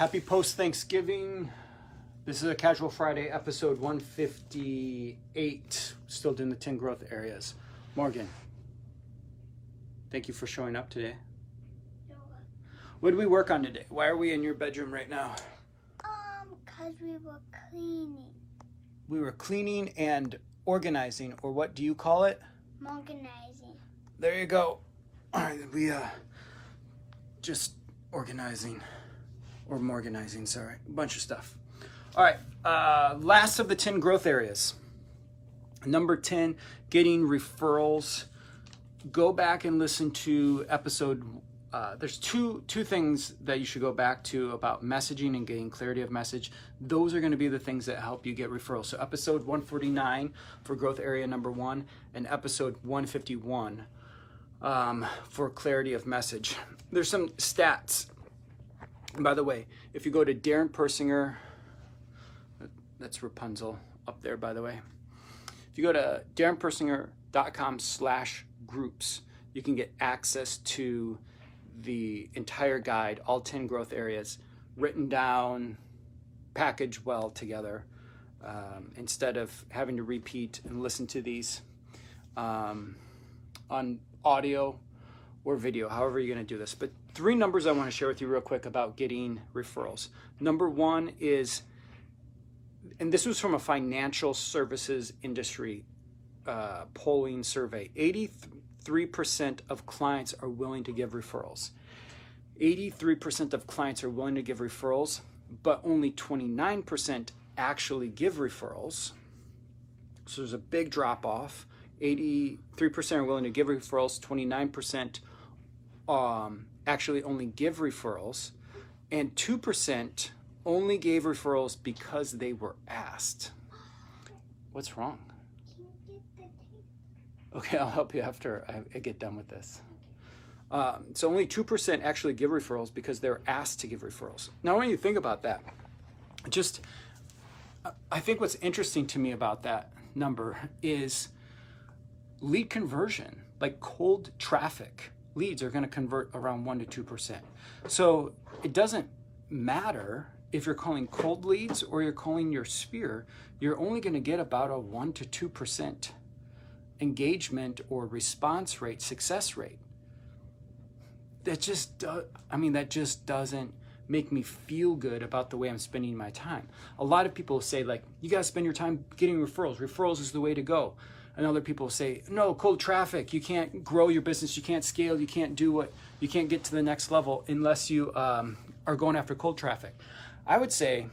Happy post Thanksgiving. This is a Casual Friday, episode 158. Still doing the 10 growth areas. Morgan, thank you for showing up today. What did we work on today? Why are we in your bedroom right now? Um, cause we were cleaning, We were cleaning and organizing, or what do you call it? organizing. There you go. All right, we uh just organizing or morganizing, sorry. A bunch of stuff. All right, uh last of the 10 growth areas. Number 10, getting referrals. Go back and listen to episode uh, there's two two things that you should go back to about messaging and getting clarity of message. Those are going to be the things that help you get referrals. So episode 149 for growth area number one, and episode 151 um, for clarity of message. There's some stats. And by the way, if you go to Darren Persinger, that's Rapunzel up there, by the way. If you go to darrenpersinger.com slash groups, you can get access to the entire guide, all 10 growth areas, written down, packaged well together, um, instead of having to repeat and listen to these um, on audio or video, however you're going to do this. But three numbers I want to share with you real quick about getting referrals. Number one is, and this was from a financial services industry uh, polling survey 83% of clients are willing to give referrals. 83% of clients are willing to give referrals, but only 29% actually give referrals. So there's a big drop off. 83% are willing to give referrals, 29% um, actually only give referrals, and 2% only gave referrals because they were asked. What's wrong? Okay, I'll help you after I, I get done with this. Um, so only 2% actually give referrals because they're asked to give referrals. Now, when you think about that, just I think what's interesting to me about that number is lead conversion, like cold traffic leads are going to convert around 1 to 2%. So it doesn't matter if you're calling cold leads or you're calling your sphere, you're only going to get about a 1 to 2% engagement or response rate, success rate. That just, do, I mean, that just doesn't make me feel good about the way I'm spending my time. A lot of people say, like, you got to spend your time getting referrals. Referrals is the way to go. And other people say, no, cold traffic. You can't grow your business. You can't scale. You can't do what, you can't get to the next level unless you um, are going after cold traffic. I would say,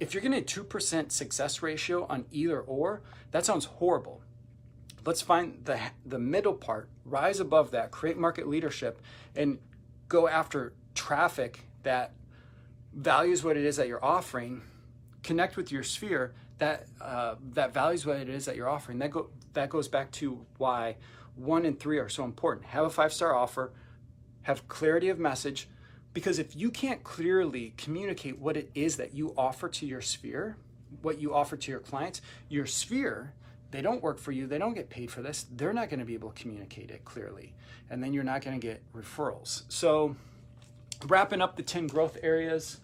if you're getting a 2% success ratio on either or, that sounds horrible let's find the the middle part rise above that create market leadership and go after traffic that values what it is that you're offering connect with your sphere that uh, that values what it is that you're offering that go that goes back to why one and three are so important have a five star offer have clarity of message because if you can't clearly communicate what it is that you offer to your sphere what you offer to your clients your sphere they don't work for you, they don't get paid for this, they're not going to be able to communicate it clearly. And then you're not going to get referrals. So, wrapping up the 10 growth areas,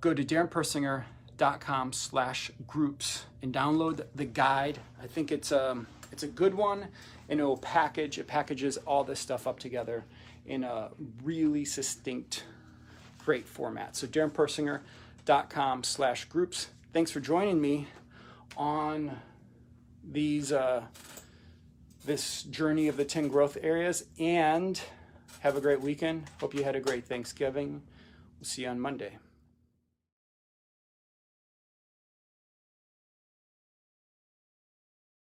go to darrenpersinger.com slash groups and download the guide. I think it's, um, it's a good one and it will package, it packages all this stuff up together in a really succinct, great format. So darrenpersinger.com slash groups. Thanks for joining me on these uh, this journey of the 10 growth areas and have a great weekend hope you had a great thanksgiving we'll see you on monday